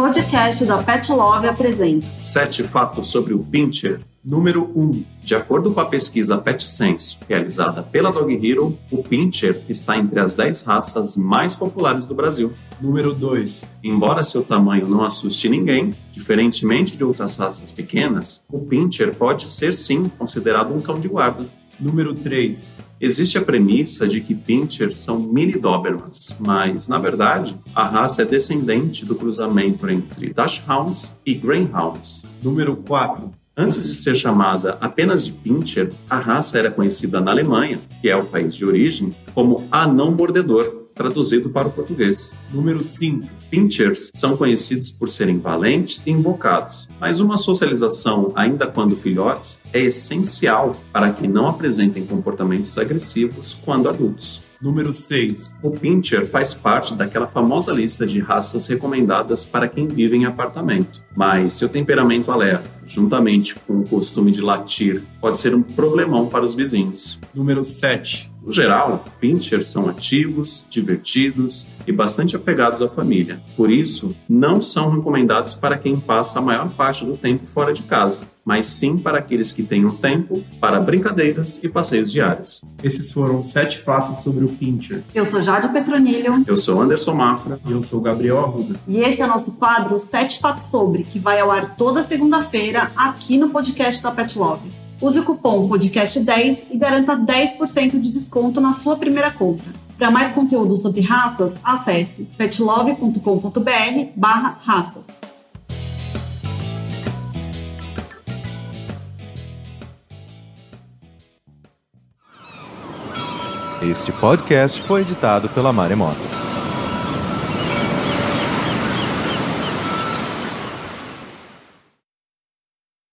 podcast da Pet Love apresenta Sete fatos sobre o Pinscher. Número 1. De acordo com a pesquisa Pet Censo, realizada pela Dog Hero, o Pinscher está entre as 10 raças mais populares do Brasil. Número 2. Embora seu tamanho não assuste ninguém, diferentemente de outras raças pequenas, o Pinscher pode ser sim considerado um cão de guarda. Número 3. Existe a premissa de que Pinschers são mini Dobermans, mas, na verdade, a raça é descendente do cruzamento entre Dachshunds e Greyhounds. Número 4. Antes de ser chamada apenas de Pinscher, a raça era conhecida na Alemanha, que é o país de origem, como anão mordedor, traduzido para o português. Número 5. Pinschers são conhecidos por serem valentes e invocados, mas uma socialização, ainda quando filhotes, é essencial para que não apresentem comportamentos agressivos quando adultos. Número 6. O Pinscher faz parte daquela famosa lista de raças recomendadas para quem vive em apartamento. Mas seu temperamento alerta, juntamente com o costume de latir, pode ser um problemão para os vizinhos. Número 7. No geral, Pinschers são ativos, divertidos e bastante apegados à família. Por isso, não são recomendados para quem passa a maior parte do tempo fora de casa, mas sim para aqueles que tenham tempo para brincadeiras e passeios diários. Esses foram sete fatos sobre o Pinscher. Eu sou Jade Petronilho Eu sou Anderson Mafra. E eu sou Gabriel Arruda. e esse é o nosso quadro Sete Fatos Sobre, que vai ao ar toda segunda-feira aqui no podcast da Pet Love. Use o cupom podcast10 e garanta 10% de desconto na sua primeira compra. Para mais conteúdo sobre raças, acesse petlove.com.br barra raças. Este podcast foi editado pela Maremoto.